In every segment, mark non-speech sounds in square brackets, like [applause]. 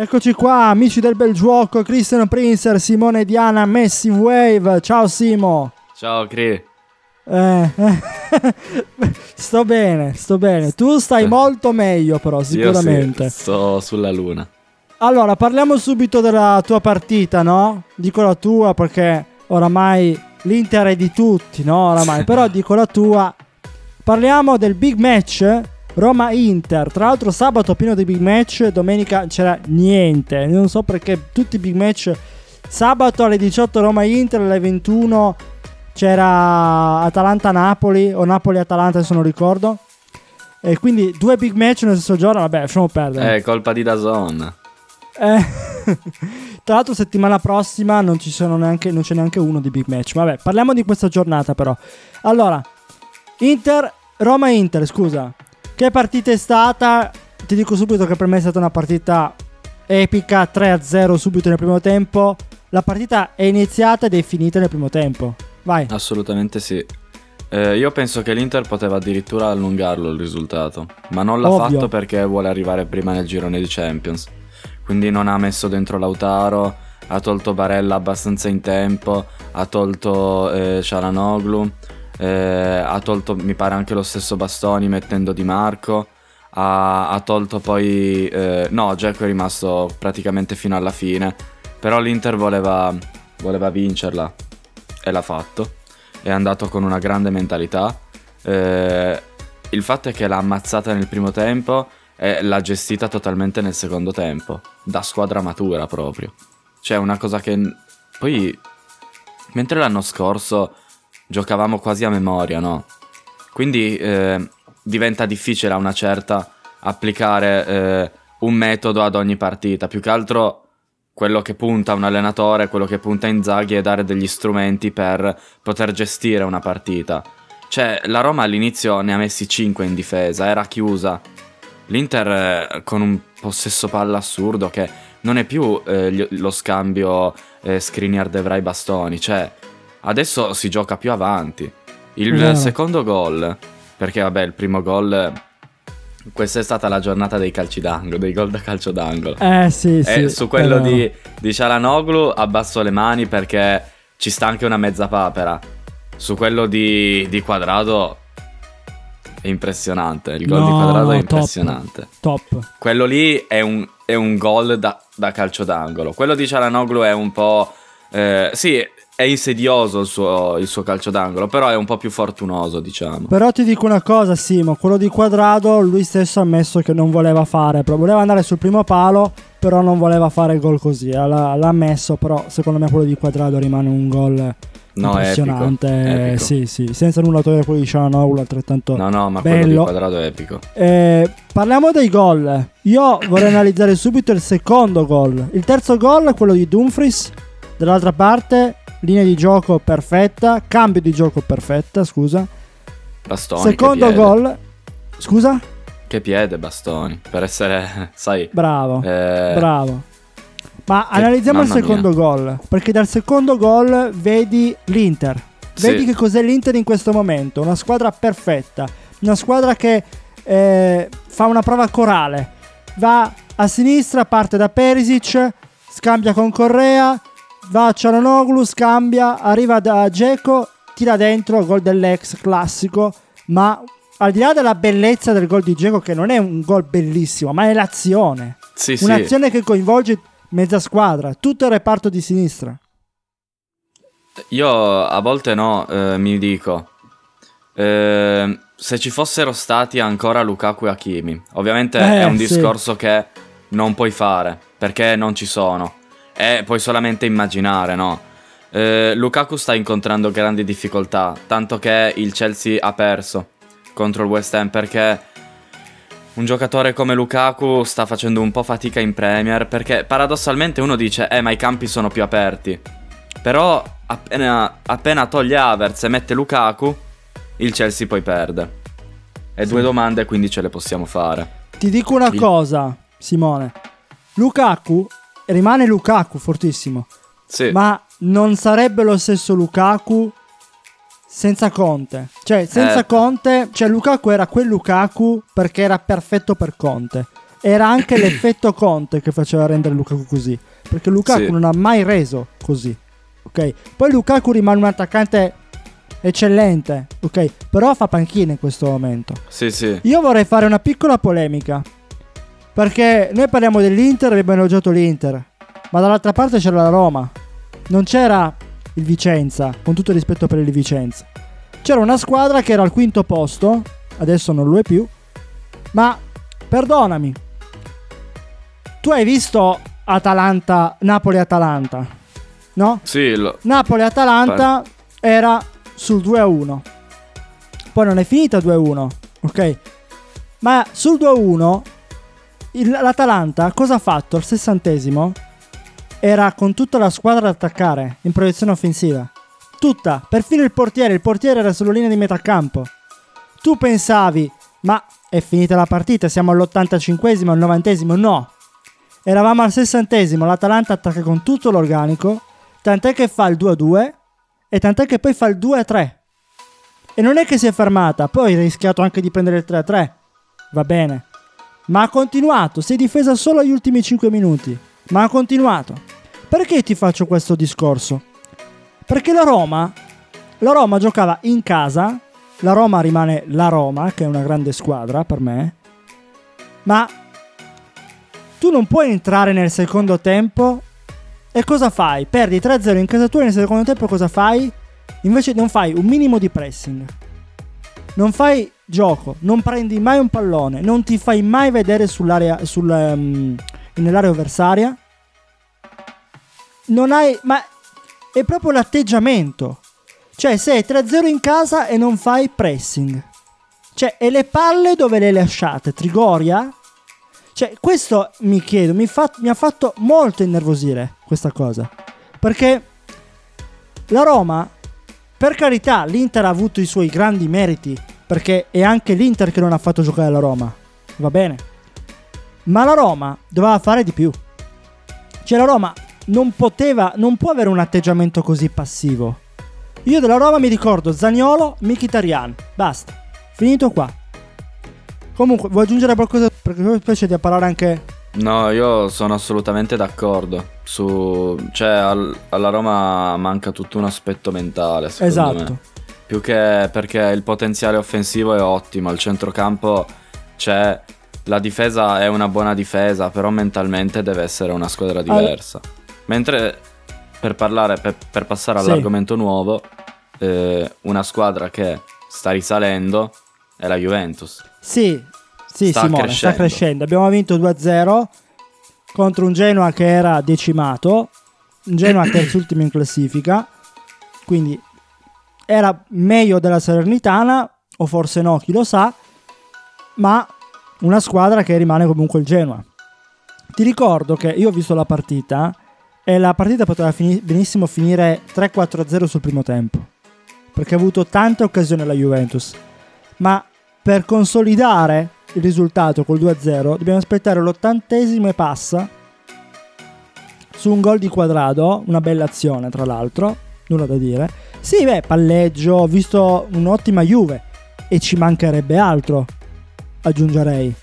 Eccoci qua, amici del bel gioco, Christian Princer, Simone Diana, Messi Wave. Ciao Simo. Ciao Cri. Eh, eh. [laughs] sto bene, sto bene. Tu stai molto meglio però, sicuramente. Io sì, sto sulla luna. Allora, parliamo subito della tua partita, no? Dico la tua perché oramai l'Inter è di tutti, no? Oramai, però dico la tua. Parliamo del big match Roma-Inter. Tra l'altro sabato pieno di big match, domenica c'era niente. Non so perché tutti i big match. Sabato alle 18 Roma-Inter, alle 21 c'era Atalanta-Napoli o Napoli-Atalanta se non ricordo. E quindi due big match nello stesso giorno, vabbè, lasciamo perdere. È colpa di Dazon. Eh, [laughs] tra l'altro settimana prossima non, ci sono neanche, non c'è neanche uno di big match. Vabbè, parliamo di questa giornata però. Allora, Inter, Roma-Inter, scusa. Che partita è stata? Ti dico subito che per me è stata una partita epica, 3-0 subito nel primo tempo. La partita è iniziata ed è finita nel primo tempo. Vai. Assolutamente sì. Eh, io penso che l'Inter poteva addirittura allungarlo il risultato, ma non l'ha Ovvio. fatto perché vuole arrivare prima nel girone di Champions. Quindi non ha messo dentro Lautaro, ha tolto Barella abbastanza in tempo, ha tolto eh, Cialanoglu, eh, ha tolto mi pare anche lo stesso Bastoni mettendo Di Marco, ha, ha tolto poi... eh, no, Dzeko è rimasto praticamente fino alla fine, però l'Inter voleva, voleva vincerla e l'ha fatto, è andato con una grande mentalità. Eh, il fatto è che l'ha ammazzata nel primo tempo e l'ha gestita totalmente nel secondo tempo, da squadra matura proprio. Cioè una cosa che... Poi, mentre l'anno scorso giocavamo quasi a memoria, no? Quindi eh, diventa difficile a una certa applicare eh, un metodo ad ogni partita. Più che altro quello che punta un allenatore, quello che punta Inzaghi è dare degli strumenti per poter gestire una partita. Cioè, la Roma all'inizio ne ha messi 5 in difesa, era chiusa. L'Inter eh, con un possesso palla assurdo che non è più eh, lo scambio eh, Skriniar De Vrij Bastoni, cioè adesso si gioca più avanti. Il Vero. secondo gol, perché vabbè, il primo gol questa è stata la giornata dei calci d'angolo, dei gol da calcio d'angolo. Eh sì, sì. E su quello è vero. di, di Cialanoglu abbasso le mani perché ci sta anche una mezza papera. Su quello di, di Quadrado è impressionante. Il gol di No, Quadrado è top. impressionante. Top. Quello lì è un, è un gol da, da calcio d'angolo. Quello di Cialanoglu è un po'. eh, sì, è insidioso il suo, il suo calcio d'angolo, però è un po' più fortunoso, diciamo. Però ti dico una cosa, Simo, quello di Quadrado lui stesso ha ammesso che non voleva fare, però voleva andare sul primo palo, però non voleva fare gol così, l'ha, l'ha ammesso, però secondo me quello di Quadrado rimane un gol No, impressionante, epico, epico. sì sì, senza nulla togliere quello di Cialanoglu altrettanto No, no, ma quello di bello. Quadrado è epico. Eh, parliamo dei gol, io vorrei analizzare subito il secondo gol, il terzo gol è quello di Dumfries, dall'altra parte linea di gioco perfetta, cambio di gioco perfetta, scusa, Bastoni. secondo gol, scusa? Che piede Bastoni, per essere, [laughs] sai, Bravo, eh, bravo. Ma che- analizziamo il mamma secondo gol. Perché dal secondo gol vedi l'Inter. Sì. Vedi che cos'è l'Inter in questo momento. Una squadra perfetta. Una squadra che eh, fa una prova corale. Va a sinistra, parte da Perisic, scambia con Correa, va Cialanoglu, scambia, arriva da Geco, tira dentro, gol dell'ex classico. Ma al di là della bellezza del gol di Geco, che non è un gol bellissimo, ma è l'azione. sì, sì. Un'azione che coinvolge mezza squadra, tutto il reparto di sinistra. Io a volte no, eh, mi dico, eh, se ci fossero stati ancora Lukaku e Hakimi, ovviamente Eh, è un sì. discorso che non puoi fare, perché non ci sono, e puoi solamente immaginare, no? Eh, Lukaku sta incontrando grandi difficoltà, tanto che il Chelsea ha perso contro il West Ham perché un giocatore come Lukaku sta facendo un po' fatica in Premier perché paradossalmente uno dice eh ma i campi sono più aperti però appena, appena toglie Havertz e mette Lukaku il Chelsea poi perde e due domande quindi ce le possiamo fare Ti dico una Il- cosa, Simone. Lukaku rimane Lukaku fortissimo, sì ma non sarebbe lo stesso Lukaku senza Conte. Cioè, senza Eh. Conte, cioè Lukaku era quel Lukaku perché era perfetto per Conte. era anche [clears throat] l'effetto Conte che faceva rendere Lukaku così. Perché Lukaku Sì. non ha mai reso così. Ok? Poi Lukaku rimane un attaccante eccellente, ok? Però fa panchina in questo momento. Sì, sì. Io vorrei fare una piccola polemica. Perché noi parliamo dell'Inter e abbiamo elogiato l'Inter. Ma dall'altra parte c'era la Roma. Non c'era il Vicenza, con tutto il rispetto per il Vicenza. C'era una squadra che era al quinto posto, adesso non lo è più. Ma perdonami. Tu hai visto Atalanta, Napoli-Atalanta? No? Sì, lo- Napoli-Atalanta era sul 2-1. Poi non è finita 2-1, ok? Ma sul 2-1 il- l'Atalanta cosa ha fatto? Al sessantesimo era con tutta la squadra ad attaccare in proiezione offensiva. Tutta, perfino il portiere, il portiere era sulla linea di metà campo. Tu pensavi, ma è finita la partita, siamo all'85esimo, al 90esimo? No. Eravamo al sessantesimo, l'Atalanta attacca con tutto l'organico, tant'è che fa il 2-2 e tant'è che poi fa il 2-3. E non è che si è fermata, poi ha rischiato anche di prendere il 3-3. Va bene. Ma ha continuato, si è difesa solo agli ultimi 5 minuti. Ma ha continuato. Perché ti faccio questo discorso? Perché la Roma, la Roma giocava in casa, la Roma rimane la Roma, che è una grande squadra per me, ma tu non puoi entrare nel secondo tempo e cosa fai? Perdi 3-0 in casa tua e nel secondo tempo cosa fai? Invece non fai un minimo di pressing. Non fai gioco, non prendi mai un pallone, non ti fai mai vedere sull'area, sul, ehm, nell'area avversaria. Non hai... ma è proprio l'atteggiamento. Cioè sei 3-0 in casa e non fai pressing. Cioè, e le palle dove le lasciate? Trigoria? Cioè, questo mi chiedo, mi, fa- mi ha fatto molto innervosire questa cosa. Perché la Roma, per carità, l'Inter ha avuto i suoi grandi meriti. Perché è anche l'Inter che non ha fatto giocare la Roma. Va bene. Ma la Roma doveva fare di più. Cioè, la Roma non poteva, non può avere un atteggiamento così passivo. Io della Roma mi ricordo Zaniolo, Mkhitaryan. Basta. Finito qua. Comunque, vuoi aggiungere qualcosa? Perché poi c'è da parlare anche. No, io sono assolutamente d'accordo. Su... Cioè, al- alla Roma manca tutto un aspetto mentale, secondo Esatto. me. Più che perché il potenziale offensivo è ottimo, al centrocampo c'è... La difesa è una buona difesa, però mentalmente deve essere una squadra diversa. Mentre, per parlare, per, per passare Sì. all'argomento nuovo, eh, una squadra che sta risalendo è la Juventus. Sì, sì, Sta Simone, crescendo. sta crescendo. Abbiamo vinto 2-0 contro un Genoa che era decimato. Un Genoa [clears throat] terzultimo in classifica. Quindi era meglio della Salernitana, o forse no, chi lo sa. Ma una squadra che rimane comunque il Genoa. Ti ricordo che io ho visto la partita e la partita poteva fini- benissimo finire 3-4-0 sul primo tempo. Perché ha avuto tante occasioni la Juventus. Ma per consolidare il risultato col 2-0 dobbiamo aspettare l'ottantesimo e passa su un gol di quadrado, una bella azione tra l'altro, nulla da dire. Sì, beh, palleggio, ho visto un'ottima Juve e ci mancherebbe altro, aggiungerei.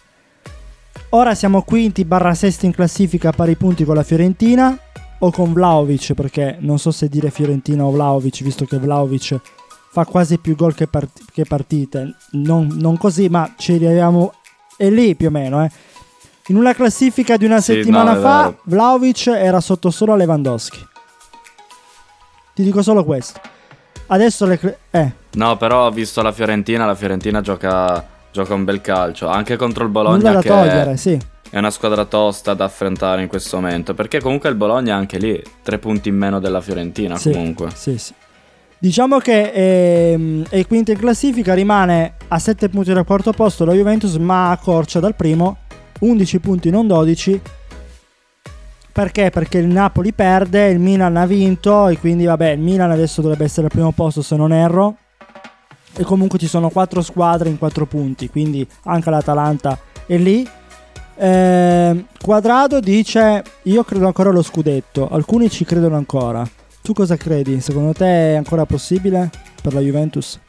Ora siamo quinti barra sesti in classifica a pari punti con la Fiorentina o con Vlaovic, perché non so se dire Fiorentina o Vlaovic, visto che Vlaovic fa quasi più gol che, part- che partite. Non, non così, ma ci arriviamo. È lì più o meno, eh. In una classifica di una Sì, settimana no, è fa, vero. Vlaovic era sotto solo a Lewandowski. Ti dico solo questo. Adesso le. eh, No, però ho visto la Fiorentina, la Fiorentina gioca, gioca un bel calcio, anche contro il nulla Bologna da che togliere, sì. è una squadra tosta da affrontare in questo momento, perché comunque il Bologna anche lì, tre punti in meno della Fiorentina Sì, comunque. Sì, sì. Diciamo che ehm, è quinta in classifica, rimane a 7 punti dal quarto posto la Juventus, ma accorcia dal primo, 11 punti non 12. Perché? Perché il Napoli perde, il Milan ha vinto e quindi vabbè, il Milan adesso dovrebbe essere al primo posto se non erro. E comunque ci sono 4 squadre in 4 punti, quindi anche l'Atalanta è lì. Ehm, Quadrado dice: Io credo ancora allo scudetto. Alcuni ci credono ancora. Tu cosa credi? Secondo te è ancora possibile per la Juventus?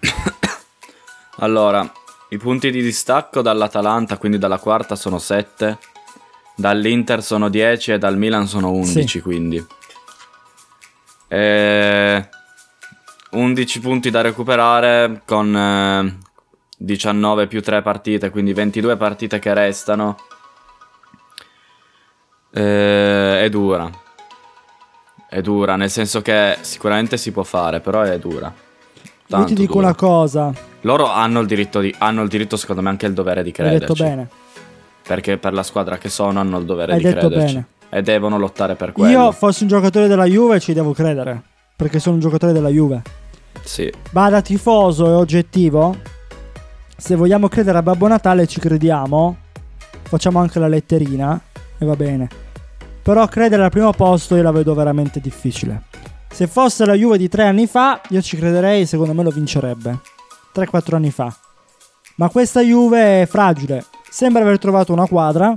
[coughs] Allora, I punti di distacco dall'Atalanta, quindi dalla quarta, sono 7. Dall'Inter sono 10 e dal Milan sono 11, Sì. quindi. E... 11 punti da recuperare con eh, 19 più 3 partite, quindi 22 partite che restano. Eh, è dura. È dura, nel senso che sicuramente si può fare, però è dura. Io Tanto ti dico dura. una cosa, Loro hanno il diritto di, hanno il diritto, secondo me, anche il dovere di hai crederci. detto bene. Perché per la squadra che sono hanno il dovere Hai di detto crederci. bene. E devono lottare per quello. Io fossi un giocatore della Juve ci devo credere, perché sono un giocatore della Juve. Sì. Ma da tifoso e oggettivo, se vogliamo credere a Babbo Natale ci crediamo, facciamo anche la letterina e va bene. Però credere al primo posto io la vedo veramente difficile. Se fosse la Juve di tre anni fa, io ci crederei, secondo me lo vincerebbe. 3-4 anni fa. Ma questa Juve è fragile. Sembra aver trovato una quadra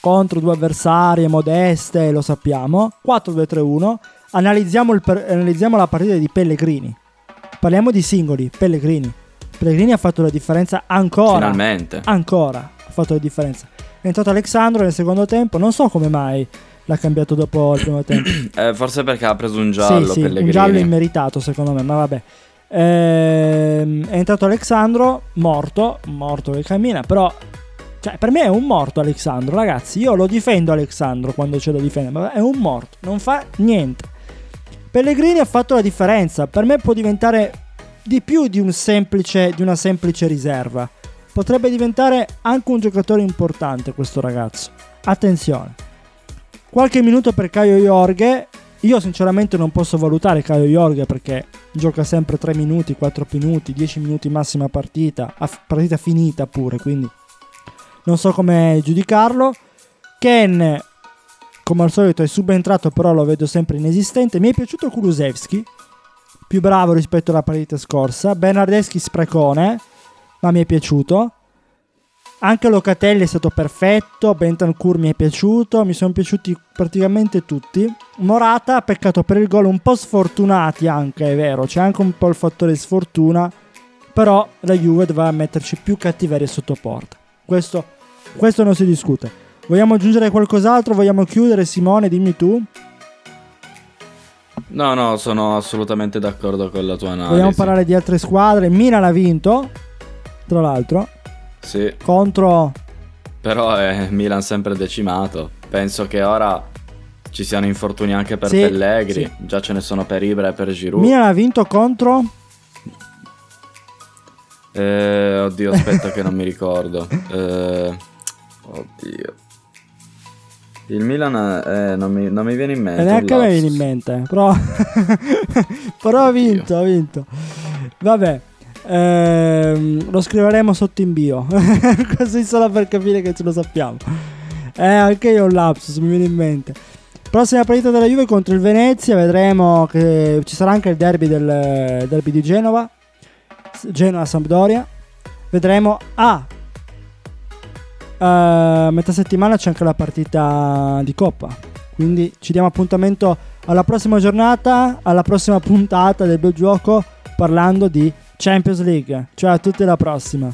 contro due avversarie modeste, lo sappiamo. 4-2-3-1. Analizziamo, il per- analizziamo la partita di Pellegrini. Parliamo di singoli, Pellegrini. Pellegrini ha fatto la differenza ancora. Finalmente. Ancora ha fatto la differenza. È entrato Alexandro nel secondo tempo, non so come mai l'ha cambiato dopo il primo tempo. [clears throat] Eh, forse perché ha preso un giallo sì, sì, Pellegrini. un giallo immeritato secondo me, ma vabbè. Ehm, è entrato Alexandro, morto, morto che cammina, però cioè, per me è un morto Alexandro, ragazzi. Io lo difendo Alexandro quando c'è da difendere, ma è un morto, non fa niente. Pellegrini ha fatto la differenza, per me può diventare di più di, un semplice, di una semplice riserva. Potrebbe diventare anche un giocatore importante questo ragazzo. Attenzione. Qualche minuto per Caio Jorge. Io sinceramente non posso valutare Caio Jorge perché gioca sempre 3 minuti, 4 minuti, 10 minuti massima partita, partita finita pure, quindi non so come giudicarlo. Ken, come al solito, è subentrato, però lo vedo sempre inesistente. Mi è piaciuto Kulusevski, più bravo rispetto alla partita scorsa. Bernardeschi sprecone, ma mi è piaciuto. Anche Locatelli è stato perfetto, Bentancur mi è piaciuto, mi sono piaciuti praticamente tutti. Morata, peccato per il gol, un po' sfortunati anche, è vero, c'è anche un po' il fattore sfortuna, però la Juve doveva metterci più cattiveria sotto porta. Questo, questo non si discute. Vogliamo aggiungere qualcos'altro? Vogliamo chiudere Simone? Dimmi tu. No, no, sono assolutamente d'accordo con la tua analisi. Vogliamo parlare di altre squadre. Milan ha vinto, tra l'altro, Sì, contro... però è Milan sempre decimato. Penso che ora ci siano infortuni anche per Sì, Pellegri. sì. Già ce ne sono per Ibra e per Giroud. Milan ha vinto contro... Eh, oddio, aspetta che non mi ricordo. [laughs] Eh, oddio. Il Milan, eh, non, mi, non mi viene in mente. E un neanche a me viene in mente. Però, [laughs] però ha vinto, ha vinto. Vabbè. Ehm, lo scriveremo sotto in bio. [laughs] Così solo per capire che ce lo sappiamo. Eh, anche io ho un lapsus, mi viene in mente. Prossima partita della Juve contro il Venezia. Vedremo che ci sarà anche il derby del derby di Genova. Genoa-Sampdoria. Vedremo. Ah, eh, metà settimana c'è anche la partita di Coppa. Quindi ci diamo appuntamento alla prossima giornata, alla prossima puntata del bel gioco parlando di Champions League. Ciao a tutti alla prossima.